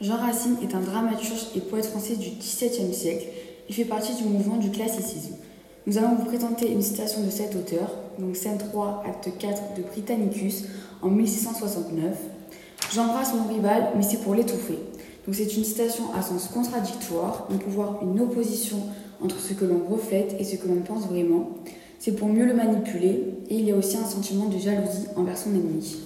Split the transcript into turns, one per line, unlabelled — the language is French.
Jean Racine est un dramaturge et poète français du XVIIe siècle. Il fait partie du mouvement du classicisme. Nous allons vous présenter une citation de cet auteur, donc scène 3, acte 4 de Britannicus en 1669. J'embrasse mon rival, mais c'est pour l'étouffer. Donc c'est une citation à sens contradictoire, on peut voir une opposition entre ce que l'on reflète et ce que l'on pense vraiment. C'est pour mieux le manipuler, et il y a aussi un sentiment de jalousie envers son ennemi.